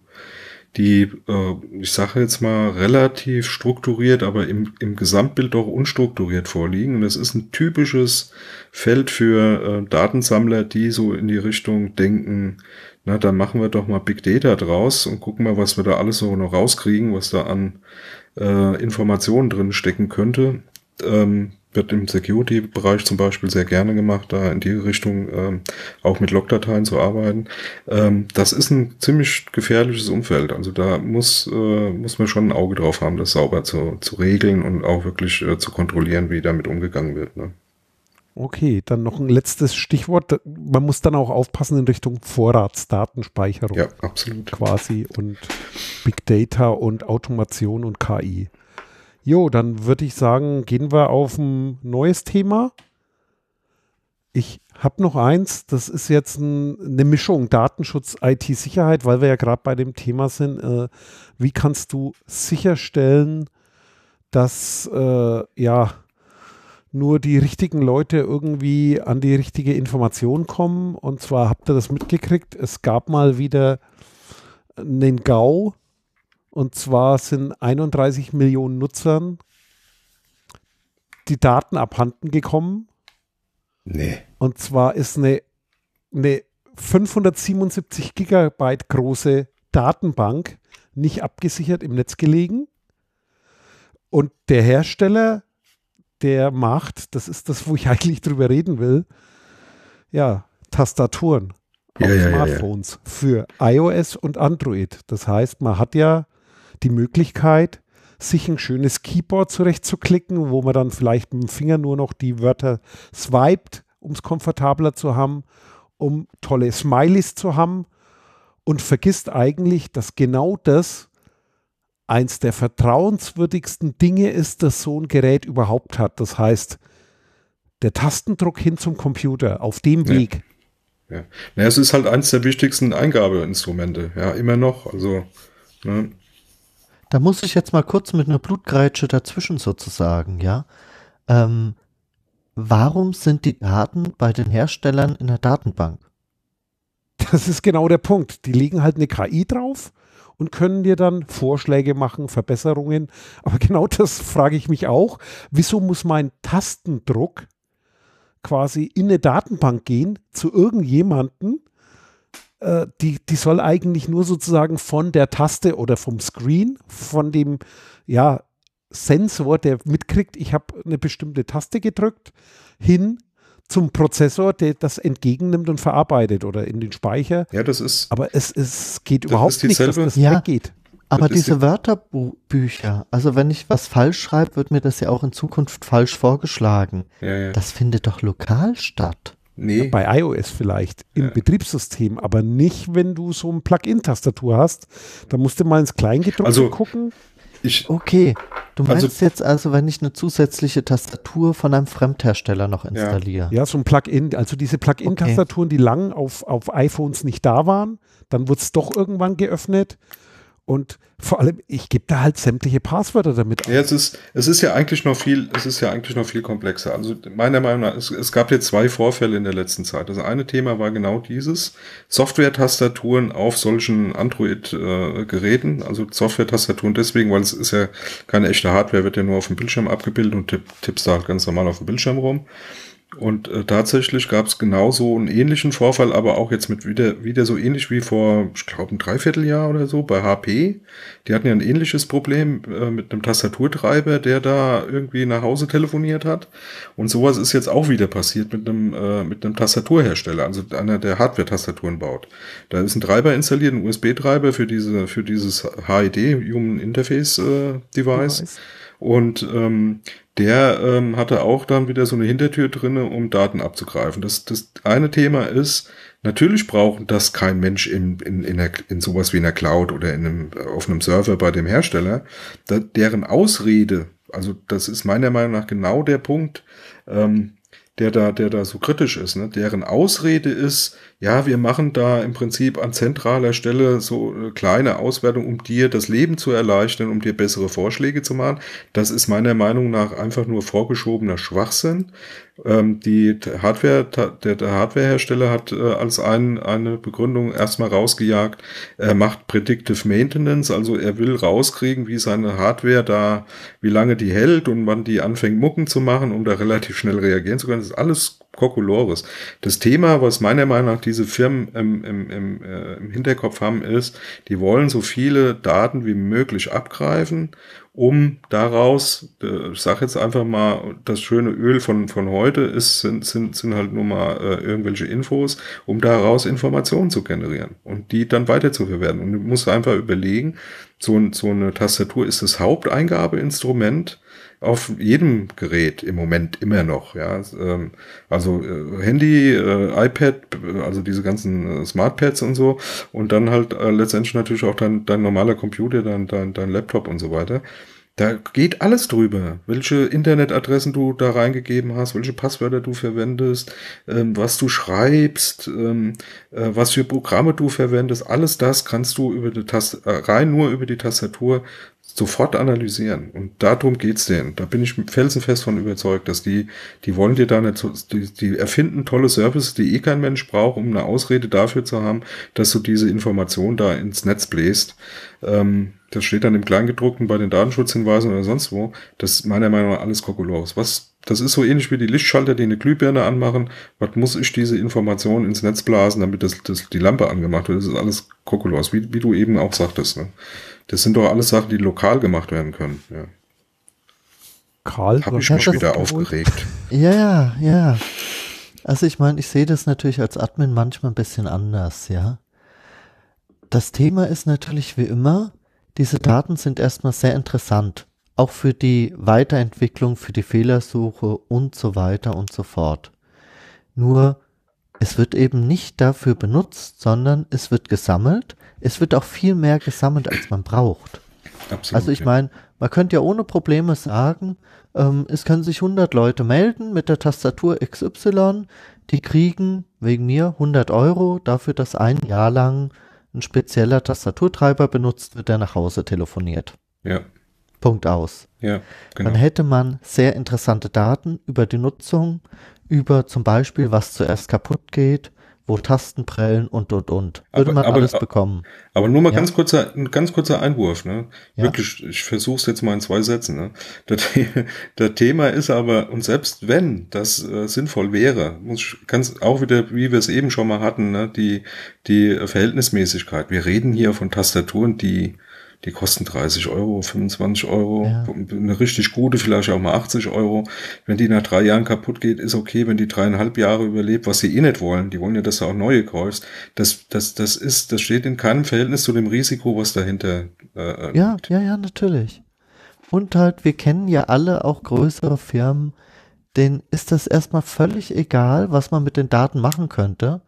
die, äh, ich sage jetzt mal, relativ strukturiert, aber im, im Gesamtbild doch unstrukturiert vorliegen. Und das ist ein typisches Feld für äh, Datensammler, die so in die Richtung denken, na, dann machen wir doch mal Big Data draus und gucken mal, was wir da alles so noch rauskriegen, was da an äh, Informationen drin stecken könnte. Ähm, wird im Security-Bereich zum Beispiel sehr gerne gemacht, da in die Richtung ähm, auch mit Logdateien zu arbeiten. Ähm, das ist ein ziemlich gefährliches Umfeld. Also da muss, äh, muss man schon ein Auge drauf haben, das sauber zu, zu regeln und auch wirklich äh, zu kontrollieren, wie damit umgegangen wird. Ne? Okay, dann noch ein letztes Stichwort. Man muss dann auch aufpassen in Richtung Vorratsdatenspeicherung Ja, absolut. quasi und Big Data und Automation und KI. Jo, dann würde ich sagen, gehen wir auf ein neues Thema. Ich habe noch eins, das ist jetzt ein, eine Mischung Datenschutz, IT-Sicherheit, weil wir ja gerade bei dem Thema sind. Äh, wie kannst du sicherstellen, dass äh, ja nur die richtigen Leute irgendwie an die richtige Information kommen? Und zwar habt ihr das mitgekriegt, es gab mal wieder einen GAU und zwar sind 31 Millionen Nutzern die Daten abhanden gekommen. Nee. Und zwar ist eine, eine 577 Gigabyte große Datenbank nicht abgesichert im Netz gelegen. Und der Hersteller, der macht, das ist das, wo ich (laughs) eigentlich drüber reden will, ja, Tastaturen auf Ja, ja, ja, ja. Smartphones für iOS und Android. Das heißt, man hat ja die Möglichkeit, sich ein schönes Keyboard zurechtzuklicken, wo man dann vielleicht mit dem Finger nur noch die Wörter swiped, um es komfortabler zu haben, um tolle Smileys zu haben und vergisst eigentlich, dass genau das eins der vertrauenswürdigsten Dinge ist, das so ein Gerät überhaupt hat. Das heißt, der Tastendruck hin zum Computer auf dem Ja. Weg. Ja. Naja, es ist halt eines der wichtigsten Eingabeinstrumente, ja, immer noch. Also, ne, Da muss ich jetzt mal kurz mit einer Blutgrätsche dazwischen sozusagen, ja. Ähm, warum sind die Daten bei den Herstellern in der Datenbank? Das ist genau der Punkt. Die legen halt eine KI drauf und können dir dann Vorschläge machen, Verbesserungen. Aber genau (laughs) das frage ich mich auch. Wieso muss mein Tastendruck quasi in eine Datenbank gehen zu irgendjemanden? Äh, die, die soll eigentlich nur sozusagen von der Taste oder vom Screen, von dem ja, Sensor, der mitkriegt, ich habe eine bestimmte Taste gedrückt, hin zum Prozessor, der das entgegennimmt und verarbeitet oder in den Speicher. ja, das ist, Aber es, es geht überhaupt nicht, dass das Ja. weggeht. Aber Das diese Wörterbücher, also wenn ich was falsch schreibe, wird mir das ja auch in Zukunft falsch vorgeschlagen. ja, ja. Das findet doch lokal statt. Nee, Bei iOS vielleicht im Ja. Betriebssystem, aber nicht, wenn du so eine Plugin-Tastatur hast. Da musst du mal ins Kleingedruckte Also- gucken. ich, Okay, du Also- meinst jetzt also, wenn ich eine zusätzliche Tastatur von einem Fremdhersteller noch installiere? Ja, so ein Plugin, also diese Plugin-Tastaturen, die lang auf, auf iPhones nicht da waren, dann wurde es doch irgendwann geöffnet. Und vor allem, ich gebe da halt sämtliche Passwörter damit Ja, es ist, es ist ja eigentlich noch viel, es ist ja eigentlich noch viel komplexer. Also meiner Meinung nach, es, es gab jetzt zwei Vorfälle in der letzten Zeit. Das eine Thema war genau dieses, Software-Tastaturen auf solchen Android-Geräten, also Software-Tastaturen deswegen, weil es ist ja keine echte Hardware, wird ja nur auf dem Bildschirm abgebildet und tipp, tippst da halt ganz normal auf dem Bildschirm rum. Und äh, tatsächlich gab es genauso einen ähnlichen Vorfall, aber auch jetzt mit wieder, wieder so ähnlich wie vor, ich glaube, ein Dreivierteljahr oder so bei HP. Die hatten ja ein ähnliches Problem äh, mit einem Tastaturtreiber, der da irgendwie nach Hause telefoniert hat. Und sowas ist jetzt auch wieder passiert mit einem, äh, mit einem Tastaturhersteller, also einer, der Hardware-Tastaturen baut. Da ist ein Treiber installiert, ein USB-Treiber für diese, für dieses HID, Human Interface äh, Device. Device. Und ähm, der ähm, hatte auch dann wieder so eine Hintertür drinne, um Daten abzugreifen. Das, das eine Thema ist, natürlich braucht das kein Mensch in, in, in, der, in sowas wie in der Cloud oder in einem, auf einem Server bei dem Hersteller. Da, deren Ausrede, also das ist meiner Meinung nach genau der Punkt, ähm, der da, der da so kritisch ist, ne? deren Ausrede ist, ja, wir machen da im Prinzip an zentraler Stelle so eine kleine Auswertung, um dir das Leben zu erleichtern, um dir bessere Vorschläge zu machen. Das ist meiner Meinung nach einfach nur vorgeschobener Schwachsinn. Ähm, die Hardware, der, der Hardwarehersteller hat äh, als ein, eine Begründung erstmal rausgejagt, er macht Predictive Maintenance, also er will rauskriegen, wie seine Hardware da, wie lange die hält und wann die anfängt Mucken zu machen, um da relativ schnell reagieren zu können. Das ist alles Kokolores. Das Thema, was meiner Meinung nach diese Firmen im, im, im, äh, im Hinterkopf haben, ist, die wollen so viele Daten wie möglich abgreifen, um daraus, äh, ich sage jetzt einfach mal, das schöne Öl von, von heute ist, sind, sind, sind halt nur mal äh, irgendwelche Infos, um daraus Informationen zu generieren und die dann weiter zu verwerten. Und du musst einfach überlegen, so, so eine Tastatur ist das Haupteingabeinstrument auf jedem Gerät im Moment immer noch, ja. Ähm, Also äh, Handy, äh, iPad, also diese ganzen äh, Smartpads und so und dann halt letztendlich natürlich auch dein, dein normaler Computer, dein, dein, dein Laptop und so weiter. Da geht alles drüber, welche Internetadressen du da reingegeben hast, welche Passwörter du verwendest, ähm, was du schreibst, ähm, äh, was für Programme du verwendest, alles das kannst du über die Tast rein nur über die Tastatur sofort analysieren. Und darum geht's denen. Da bin ich felsenfest von überzeugt, dass die, die wollen dir da nicht, die, die erfinden tolle Services, die eh kein Mensch braucht, um eine Ausrede dafür zu haben, dass du diese Information da ins Netz bläst. Ähm, das steht dann im Kleingedruckten bei den Datenschutzhinweisen oder sonst wo. Das ist meiner Meinung nach alles Kokolores. Was, das ist so ähnlich wie die Lichtschalter, die eine Glühbirne anmachen. Was muss ich diese Information ins Netz blasen, damit das, das die Lampe angemacht wird? Das ist alles Kokolores, wie, wie du eben auch sagtest. Ne? Das sind doch alles Sachen, die lokal gemacht werden können. Ja. Karl, Hab du ich mich wieder aufgeregt. Ja, ja, ja. Also ich meine, ich sehe das natürlich als Admin manchmal ein bisschen anders, ja. Das Thema ist natürlich wie immer, diese Daten sind erstmal sehr interessant, auch für die Weiterentwicklung, für die Fehlersuche und so weiter und so fort. Nur, es wird eben nicht dafür benutzt, sondern es wird gesammelt. Es wird auch viel mehr gesammelt, als man braucht. Absolut, also ich meine, man könnte ja ohne Probleme sagen, ähm, es können sich 100 Leute melden mit der Tastatur XY, die kriegen wegen mir 100 Euro dafür, dass ein Jahr lang ein spezieller Tastaturtreiber benutzt wird, der nach Hause telefoniert. Ja. Punkt aus. Ja, genau. Dann hätte man sehr interessante Daten über die Nutzung, über zum Beispiel, was zuerst kaputt geht, wo Tasten prellen und und und. Würde aber, man aber, alles bekommen. Aber nur mal ja. ganz kurzer, ein ganz kurzer Einwurf, ne? Ja. Wirklich, ich versuche es jetzt mal in zwei Sätzen. Ne? Das, (laughs) das Thema ist aber, und selbst wenn das äh, sinnvoll wäre, muss ich ganz auch wieder, wie wir es eben schon mal hatten, ne? die, die Verhältnismäßigkeit. Wir reden hier von Tastaturen, die die kosten 30 Euro, 25 Euro, ja. eine richtig gute, vielleicht auch mal 80 Euro. Wenn die nach drei Jahren kaputt geht, ist okay, wenn die dreieinhalb Jahre überlebt, was sie eh nicht wollen. Die wollen ja, dass du auch neue kaufst. Das, das, das ist, das steht in keinem Verhältnis zu dem Risiko, was dahinter. Äh, ja, ja, ja, natürlich. Und halt, wir kennen ja alle auch größere Firmen, denen ist das erstmal völlig egal, was man mit den Daten machen könnte.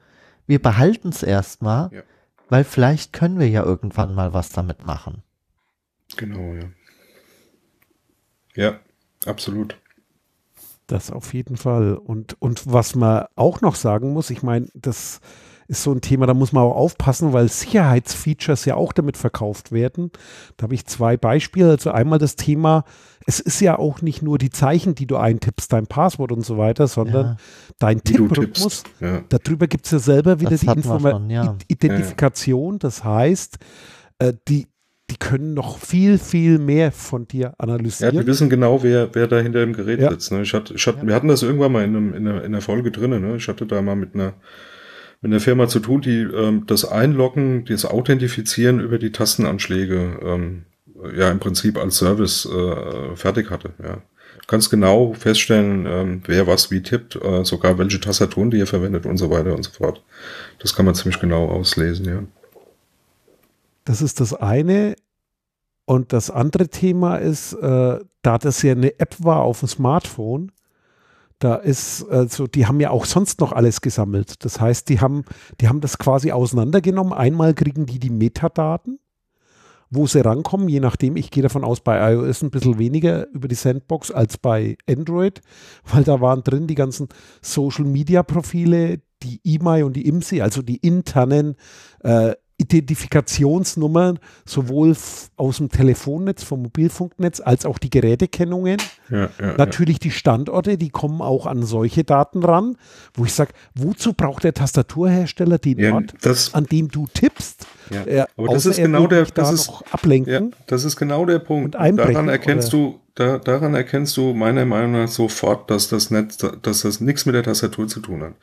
Wir behalten es erstmal. Ja weil vielleicht können wir ja irgendwann mal was damit machen. Genau, ja. Ja, absolut. Das auf jeden Fall. Und, und was man auch noch sagen muss, ich meine, das ist so ein Thema, da muss man auch aufpassen, weil Sicherheitsfeatures ja auch damit verkauft werden. Da habe ich zwei Beispiele. Also einmal das Thema, es ist ja auch nicht nur die Zeichen, die du eintippst, dein Passwort und so weiter, sondern ja. dein Tipprhythmus. Ja. Darüber gibt es ja selber wieder das die Informa ja. Identifikation. Das heißt, äh, die, die können noch viel, viel mehr von dir analysieren. Ja, die wissen genau, wer, wer da hinter dem Gerät ja. sitzt. Ne? Ich hatte, ich hatte, ja. Wir hatten das irgendwann mal in, einem, in, einer, in einer Folge drin. Ne? Ich hatte da mal mit einer mit einer Firma zu tun, die ähm, das Einloggen, das Authentifizieren über die Tastenanschläge ähm, ja im Prinzip als Service äh, fertig hatte. Ja. Ganz genau feststellen, ähm, wer was wie tippt, äh, sogar welche Tastaturen die ihr verwendet und so weiter und so fort. Das kann man ziemlich genau auslesen, ja. Das ist das eine. Und das andere Thema ist, äh, da das ja eine App war auf dem Smartphone, da ist, also die haben ja auch sonst noch alles gesammelt. Das heißt, die haben, die haben das quasi auseinandergenommen. Einmal kriegen die die Metadaten, wo sie rankommen, je nachdem. Ich gehe davon aus, bei iOS ein bisschen weniger über die Sandbox als bei Android, weil da waren drin die ganzen Social Media Profile, die EMI und die IMSI, also die internen äh, Identifikationsnummern sowohl aus dem Telefonnetz, vom Mobilfunknetz, als auch die Gerätekennungen. Ja, ja, Natürlich ja. die Standorte, die kommen auch an solche Daten ran, wo ich sage, wozu braucht der Tastaturhersteller den Ort, das, an dem du tippst? Ja. Aber das ist genau der, das ist, ablenken. das ist genau der Punkt. Daran erkennst oder? du, da, daran erkennst du meiner Meinung nach sofort, dass das nicht, dass das nichts mit der Tastatur zu tun hat.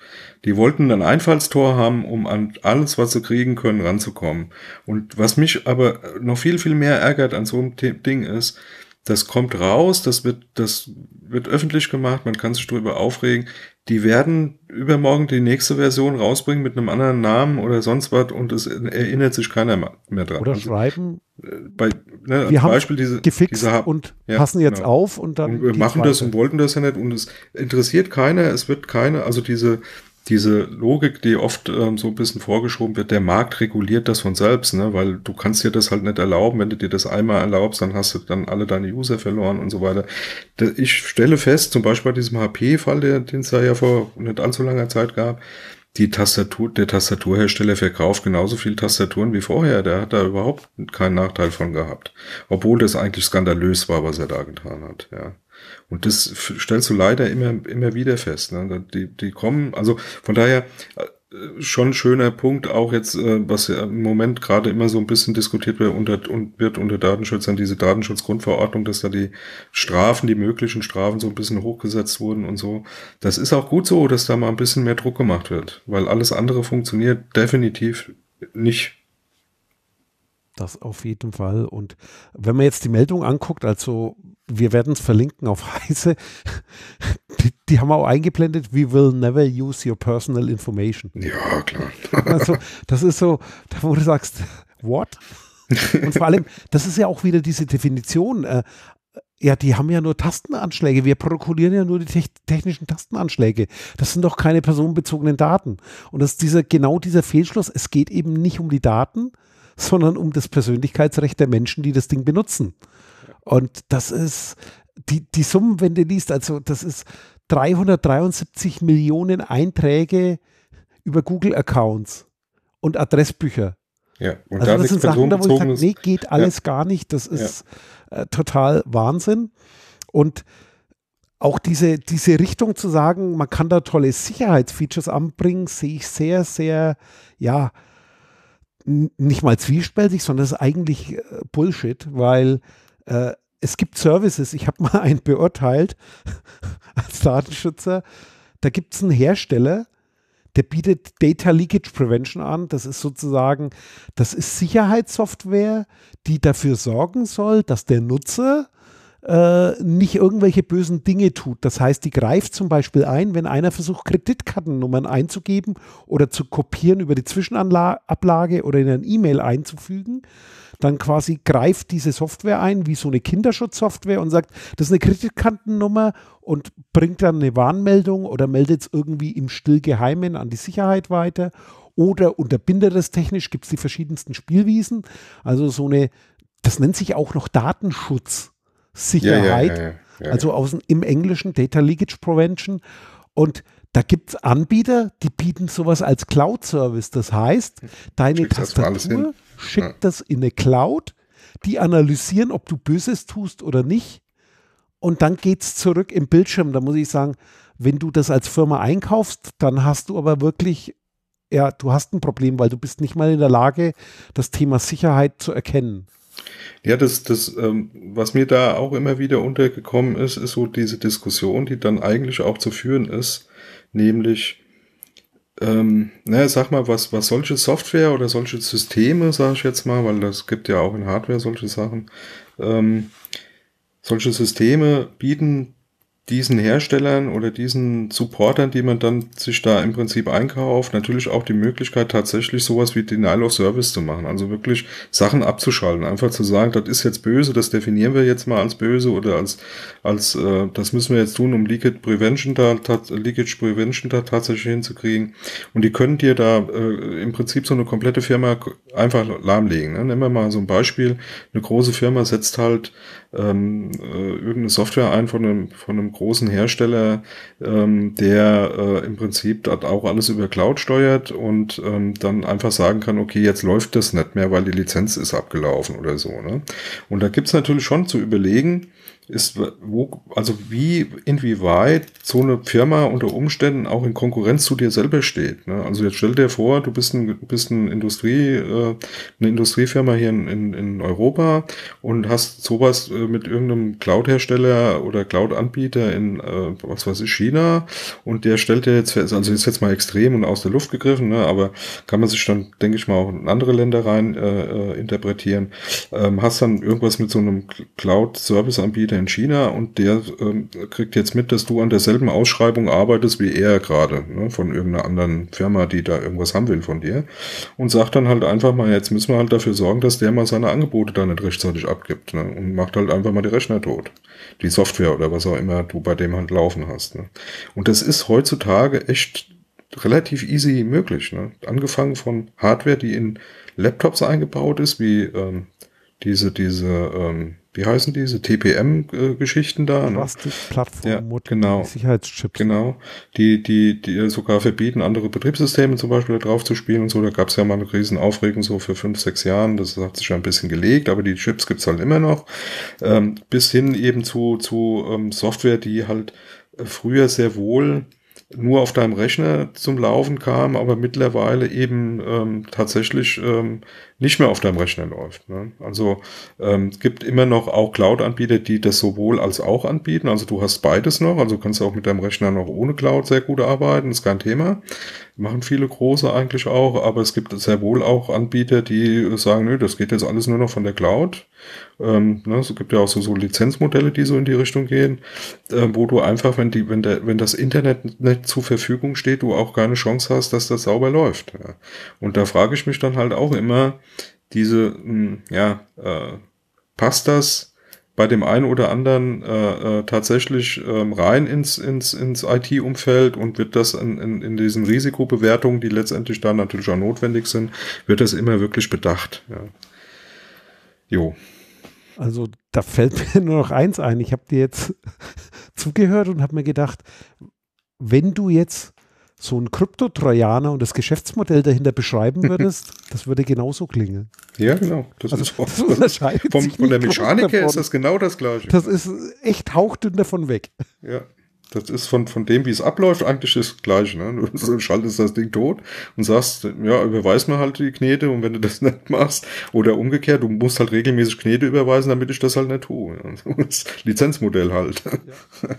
Die wollten ein Einfallstor haben, um an alles, was sie kriegen können, ranzukommen. Und was mich aber noch viel, viel mehr ärgert an so einem Ding ist, das kommt raus, das wird, das wird öffentlich gemacht, man kann sich darüber aufregen. Die werden übermorgen die nächste Version rausbringen mit einem anderen Namen oder sonst was und es erinnert sich keiner mehr dran. Oder also, schreiben. Äh, bei, ne, wir haben Beispiel diese, gefixt diese, und ja, passen jetzt genau. auf und dann. Und wir machen das und wollten das ja nicht und es interessiert keiner, es wird keine, also diese, diese Logik, die oft ähm, so ein bisschen vorgeschoben wird, der Markt reguliert das von selbst, ne? weil du kannst dir das halt nicht erlauben. Wenn du dir das einmal erlaubst, dann hast du dann alle deine User verloren und so weiter. Ich stelle fest, zum Beispiel bei diesem HP-Fall, den es da ja vor nicht allzu langer Zeit gab, die Tastatur, der Tastaturhersteller verkauft genauso viel Tastaturen wie vorher. Der hat da überhaupt keinen Nachteil von gehabt. Obwohl das eigentlich skandalös war, was er da getan hat, ja. Und das stellst du leider immer, immer wieder fest. Ne? Die, die kommen, also von daher äh, schon schöner Punkt, auch jetzt, äh, was ja im Moment gerade immer so ein bisschen diskutiert wird unter, und wird unter Datenschützern, diese Datenschutzgrundverordnung, dass da die Strafen, die möglichen Strafen so ein bisschen hochgesetzt wurden und so. Das ist auch gut so, dass da mal ein bisschen mehr Druck gemacht wird, weil alles andere funktioniert definitiv nicht das auf jeden Fall. Und wenn man jetzt die Meldung anguckt, also wir werden es verlinken auf Heise. Die, die, haben auch eingeblendet, we will never use your personal information. Ja, klar. Also, das ist so, wo du sagst, what? Und vor allem, das ist ja auch wieder diese Definition. Äh, ja, die haben ja nur Tastenanschläge. Wir protokollieren ja nur die te technischen Tastenanschläge. Das sind doch keine personenbezogenen Daten. Und das ist dieser, genau dieser Fehlschluss. Es geht eben nicht um die Daten, sondern um das Persönlichkeitsrecht der Menschen, die das Ding benutzen. Und das ist, die, die Summen, wenn du liest, also das ist 373 Millionen Einträge über Google-Accounts und Adressbücher. Ja, und also da das sind Sachen, da wo ich sage, nee, geht alles gar nicht. Das ist äh, total Wahnsinn. Und auch diese, diese Richtung zu sagen, man kann da tolle Sicherheitsfeatures anbringen, sehe ich sehr, sehr, ja, nicht mal zwiespältig, sondern das ist eigentlich äh, Bullshit, weil äh, es gibt Services, ich habe (laughs) mal einen beurteilt (laughs) als Datenschützer, da gibt es einen Hersteller, der bietet Data Leakage Prevention an. Das ist sozusagen, das ist Sicherheitssoftware, die dafür sorgen soll, dass der Nutzer äh, nicht irgendwelche bösen Dinge tut. Das heißt, die greift zum Beispiel ein, wenn einer versucht, Kreditkartennummern einzugeben oder zu kopieren über die Zwischenablage oder in ein E-Mail einzufügen, dann quasi greift diese Software ein, wie so eine Kinderschutzsoftware und sagt, das ist eine Kreditkartennummer und bringt dann eine Warnmeldung oder meldet es irgendwie im Stillgeheimen an die Sicherheit weiter oder unterbindet es technisch, gibt es die verschiedensten Spielwiesen. Also so eine, das nennt sich auch noch Datenschutzsicherheit. Ja, ja, ja. Also aus, im Englischen Data Leakage Prevention. Und da gibt es Anbieter, die bieten sowas als Cloud-Service. Das heißt, deine Schickst Tastatur schickt Ja. das in eine Cloud, die analysieren, ob du Böses tust oder nicht. Und dann geht es zurück im Bildschirm. Da muss ich sagen, wenn du das als Firma einkaufst, dann hast du aber wirklich, ja, du hast ein Problem, weil du bist nicht mal in der Lage, das Thema Sicherheit zu erkennen. Ja, das, das, ähm, was mir da auch immer wieder untergekommen ist, ist so diese Diskussion, die dann eigentlich auch zu führen ist, nämlich, ähm, naja, sag mal, was, was solche Software oder solche Systeme, sage ich jetzt mal, weil das gibt ja auch in Hardware solche Sachen, ähm, solche Systeme bieten diesen Herstellern oder diesen Supportern, die man dann sich da im Prinzip einkauft, natürlich auch die Möglichkeit, tatsächlich sowas wie Denial of Service zu machen. Also wirklich Sachen abzuschalten. Einfach zu sagen, das ist jetzt böse, das definieren wir jetzt mal als böse oder als, als äh, das müssen wir jetzt tun, um Leakage Prevention da, Leakage Prevention da tatsächlich hinzukriegen. Und die können dir da äh, im Prinzip so eine komplette Firma einfach lahmlegen. Ne? Nehmen wir mal so ein Beispiel. Eine große Firma setzt halt ähm, äh, irgendeine Software ein von einem, von einem großen Hersteller, ähm, der äh, im Prinzip das auch alles über Cloud steuert und ähm, dann einfach sagen kann, okay, jetzt läuft das nicht mehr, weil die Lizenz ist abgelaufen oder so. Ne? Und da gibt's natürlich schon zu überlegen, ist, wo, also wie, inwieweit so eine Firma unter Umständen auch in Konkurrenz zu dir selber steht. Ne? Also jetzt stell dir vor, du bist ein, bist ein Industrie, äh, eine Industriefirma hier in, in, in Europa und hast sowas äh, mit irgendeinem Cloud-Hersteller oder Cloud-Anbieter in, äh, was weiß ich, China und der stellt dir jetzt also ist jetzt mal extrem und aus der Luft gegriffen, ne? aber kann man sich dann, denke ich mal, auch in andere Länder rein äh, äh, interpretieren. Ähm, hast dann irgendwas mit so einem Cloud-Service-Anbieter in China und der ähm, kriegt jetzt mit, dass du an derselben Ausschreibung arbeitest wie er gerade, ne, von irgendeiner anderen Firma, die da irgendwas haben will von dir und sagt dann halt einfach mal, jetzt müssen wir halt dafür sorgen, dass der mal seine Angebote da nicht rechtzeitig abgibt ne, und macht halt einfach mal die Rechner tot. Die Software oder was auch immer du bei dem halt laufen hast. Ne. Und das ist heutzutage echt relativ easy möglich. Ne? Angefangen von Hardware, die in Laptops eingebaut ist, wie ähm, diese, diese, ähm, wie heißen diese TPM-Geschichten da? Ne? Plastikplattform, Ja, genau. Sicherheitschips. Genau, die, die, die sogar verbieten, andere Betriebssysteme zum Beispiel da drauf zu spielen und so. Da gab es ja mal eine riesen Aufregung so für fünf, sechs Jahren. Das hat sich ja ein bisschen gelegt, aber die Chips gibt's halt immer noch. Ähm, bis hin eben zu, zu ähm, Software, die halt äh, früher sehr wohl nur auf deinem Rechner zum Laufen kam, aber mittlerweile eben ähm, tatsächlich ähm, nicht mehr auf deinem Rechner läuft. Ne? Also ähm, es gibt immer noch auch Cloud-Anbieter, die das sowohl als auch anbieten. Also du hast beides noch, also kannst du auch mit deinem Rechner noch ohne Cloud sehr gut arbeiten, ist kein Thema. Machen viele große eigentlich auch, aber es gibt sehr wohl auch Anbieter, die sagen, nö, das geht jetzt alles nur noch von der Cloud. Ähm, ne, es gibt ja auch so, so Lizenzmodelle, die so in die Richtung gehen, äh, wo du einfach, wenn die, wenn der, wenn das Internet nicht zur Verfügung steht, du auch keine Chance hast, dass das sauber läuft. Ja. Und da frage ich mich dann halt auch immer, diese, mh, ja, äh, passt das bei dem einen oder anderen äh, äh, tatsächlich ähm, rein ins, ins, ins IT-Umfeld und wird das in, in, in diesen Risikobewertungen, die letztendlich da natürlich auch notwendig sind, wird das immer wirklich bedacht. Ja. Jo. Also da fällt (laughs) mir nur noch eins ein. Ich habe dir jetzt (laughs) zugehört und habe mir gedacht, wenn du jetzt so einen Krypto-Trojaner und das Geschäftsmodell dahinter beschreiben (laughs) würdest, das würde genauso klingen. Ja, genau. Das also, ist das (laughs) unterscheidet vom, von der Mechanik her ist das genau das gleiche. Das ist echt hauchdünn davon weg. Ja. Das ist von, von dem, wie es abläuft, eigentlich das Gleiche. Ne? Du (laughs) schaltest das Ding tot und sagst, ja, überweis mir halt die Knete und wenn du das nicht machst, oder umgekehrt, du musst halt regelmäßig Knete überweisen, damit ich das halt nicht tue. Das Lizenzmodell halt. Ja.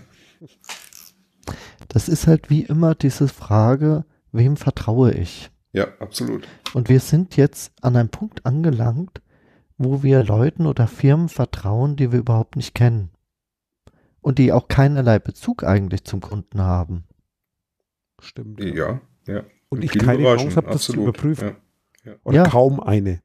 Das ist halt wie immer diese Frage, wem vertraue ich? Ja, absolut. Und wir sind jetzt an einem Punkt angelangt, wo wir Leuten oder Firmen vertrauen, die wir überhaupt nicht kennen. Und die auch keinerlei Bezug eigentlich zum Kunden haben. Stimmt. Ja, ja. Und ich keine Chance habe, das zu überprüfen. Ja. Ja. Oder ja. kaum eine.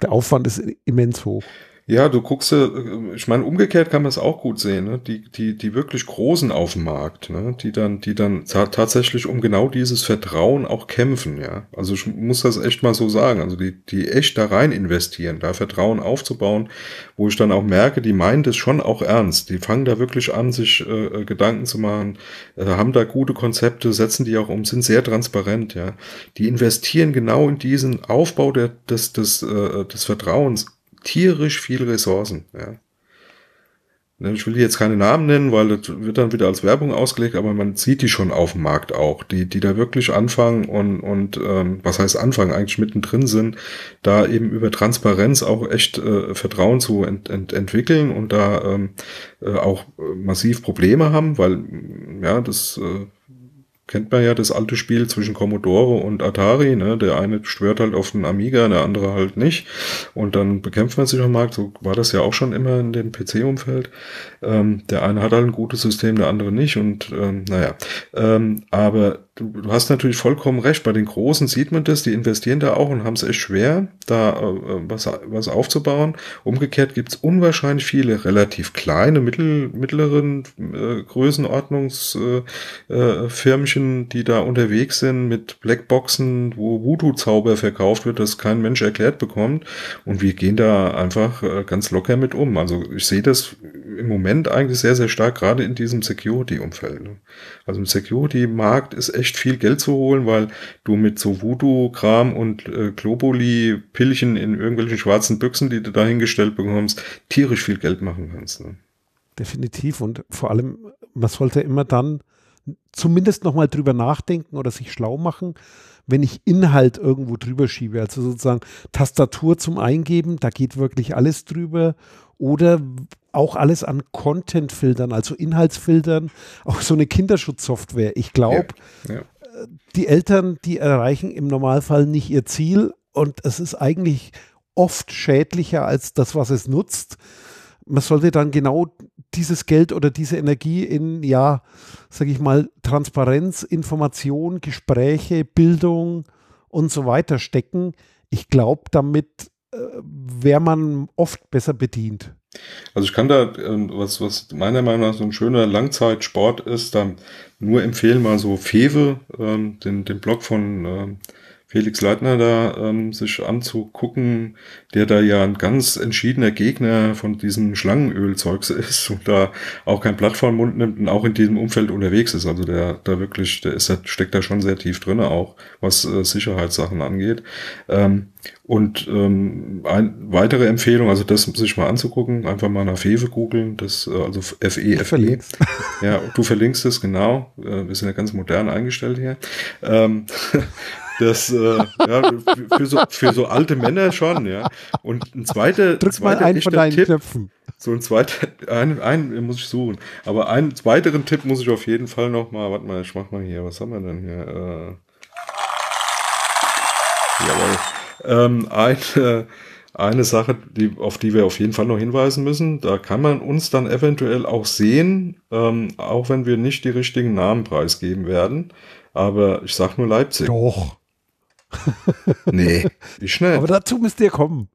Der Aufwand ist immens hoch. Ja, du guckst, äh, ich meine, umgekehrt kann man es auch gut sehen, ne? die, die, die wirklich Großen auf dem Markt, ne? die dann, die dann tatsächlich um genau dieses Vertrauen auch kämpfen, ja. Also ich muss das echt mal so sagen, also die, die echt da rein investieren, da Vertrauen aufzubauen, wo ich dann auch merke, die meinen das schon auch ernst, die fangen da wirklich an, sich äh, äh Gedanken zu machen, äh, haben da gute Konzepte, setzen die auch um, sind sehr transparent, ja. Die investieren genau in diesen Aufbau der, des, des, äh, des Vertrauens tierisch viel Ressourcen. Ja. Ne, ich will jetzt keine Namen nennen, weil das wird dann wieder als Werbung ausgelegt, aber man sieht die schon auf dem Markt auch, die, die da wirklich anfangen und, und ähm, was heißt anfangen, eigentlich mittendrin sind, da eben über Transparenz auch echt äh, Vertrauen zu ent, ent, entwickeln und da ähm, äh, auch massiv Probleme haben, weil ja, das äh, kennt man ja das alte Spiel zwischen Commodore und Atari, ne? Der eine schwört halt auf den Amiga, der andere halt nicht. Und dann bekämpft man sich am Markt. So war das ja auch schon immer in dem PC-Umfeld. Ähm, der eine hat halt ein gutes System, der andere nicht. Und ähm, naja. Ähm, aber du, du hast natürlich vollkommen recht. Bei den Großen sieht man das, die investieren da auch und haben es echt schwer, da äh, was, was aufzubauen. Umgekehrt gibt es unwahrscheinlich viele relativ kleine, mittel, mittleren äh, Größenordnungsfirmchen, äh, äh, die da unterwegs sind mit Blackboxen, wo Voodoo-Zauber verkauft wird, das kein Mensch erklärt bekommt. Und wir gehen da einfach äh, ganz locker mit um. Also ich sehe das im Moment eigentlich sehr, sehr stark, gerade in diesem Security-Umfeld. Also im Security-Markt ist echt viel Geld zu holen, weil du mit so Voodoo-Kram und äh, Globuli-Pillchen in irgendwelchen schwarzen Büchsen, die du dahingestellt bekommst, tierisch viel Geld machen kannst. Ne? Definitiv und vor allem, man sollte immer dann zumindest nochmal drüber nachdenken oder sich schlau machen, wenn ich Inhalt irgendwo drüber schiebe, also sozusagen Tastatur zum Eingeben, da geht wirklich alles drüber oder auch alles an Content-Filtern, also Inhaltsfiltern, auch so eine Kinderschutzsoftware. Ich glaube, ja, ja. die Eltern, die erreichen im Normalfall nicht ihr Ziel und es ist eigentlich oft schädlicher als das, was es nutzt. Man sollte dann genau dieses Geld oder diese Energie in, ja, sage ich mal, Transparenz, Information, Gespräche, Bildung und so weiter stecken. Ich glaube, damit äh, wäre man oft besser bedient. Also ich kann da, äh, was, was meiner Meinung nach so ein schöner Langzeitsport ist, da nur empfehlen, mal so Fewe, ähm, den, den Blog von ähm, Felix Leitner da ähm, sich anzugucken, der da ja ein ganz entschiedener Gegner von diesem Schlangenölzeugs (laughs) ist und da auch kein Blatt vor Mund nimmt und auch in diesem Umfeld unterwegs ist. Also der da wirklich, der ist, steckt da schon sehr tief drinne auch, was äh, Sicherheitssachen angeht. Ähm, und ähm, ein, weitere Empfehlung, also das sich mal anzugucken, einfach mal nach Fewe googeln, das äh, also F-E-F-E. E. Ja, du verlinkst es, genau. Äh, wir sind ja ganz modern eingestellt hier. Ähm, (laughs) Das, äh, ja, für so, für so alte Männer schon, ja. Und ein zweiter, Drück zweiter mal einen von deinen Tipp, Knöpfen. So ein zweiter, einen, einen muss ich suchen. Aber einen weiteren Tipp muss ich auf jeden Fall noch mal, warte mal, ich mach mal hier, was haben wir denn hier? Äh, jawohl. Ähm, eine, eine Sache, die, auf die wir auf jeden Fall noch hinweisen müssen, da kann man uns dann eventuell auch sehen, ähm, auch wenn wir nicht die richtigen Namen preisgeben werden. Aber ich sag nur Leipzig. Doch. (laughs) nee, wie schnell. Aber dazu müsst ihr kommen.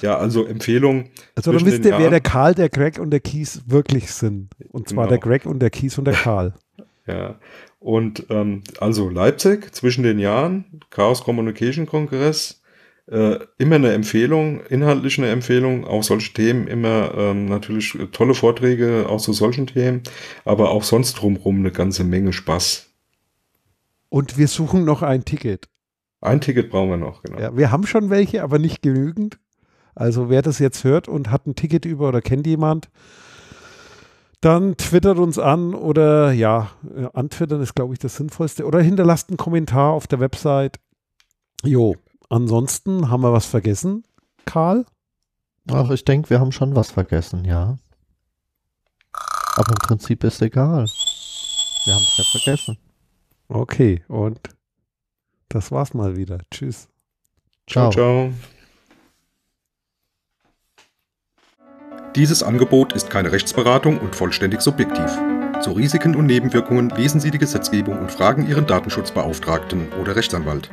ja, also Empfehlung. Also dann wisst ihr, wer der Karl, der Greg und der Kies wirklich sind. Und zwar genau. der Greg und der Kies und der Karl. (laughs) ja. Und ähm, also Leipzig zwischen den Jahren, Chaos Communication Kongress, äh, immer eine Empfehlung, inhaltlich eine Empfehlung, auch solche Themen, immer ähm, natürlich tolle Vorträge auch zu solchen Themen, aber auch sonst drumherum eine ganze Menge Spaß. Und wir suchen noch ein Ticket. Ein Ticket brauchen wir noch, genau. Ja, wir haben schon welche, aber nicht genügend. Also wer das jetzt hört und hat ein Ticket über oder kennt jemand, dann twittert uns an oder ja, antwittern ist, glaube ich, das Sinnvollste. Oder hinterlasst einen Kommentar auf der Website. Jo, ansonsten haben wir was vergessen, Karl? Ach, ich denke, wir haben schon was vergessen, ja. Aber im Prinzip ist egal. Wir haben es ja vergessen. Okay, und das war's mal wieder. Tschüss. Ciao, ciao. Dieses Angebot ist keine Rechtsberatung und vollständig subjektiv. Zu Risiken und Nebenwirkungen lesen Sie die Gesetzgebung und fragen Ihren Datenschutzbeauftragten oder Rechtsanwalt.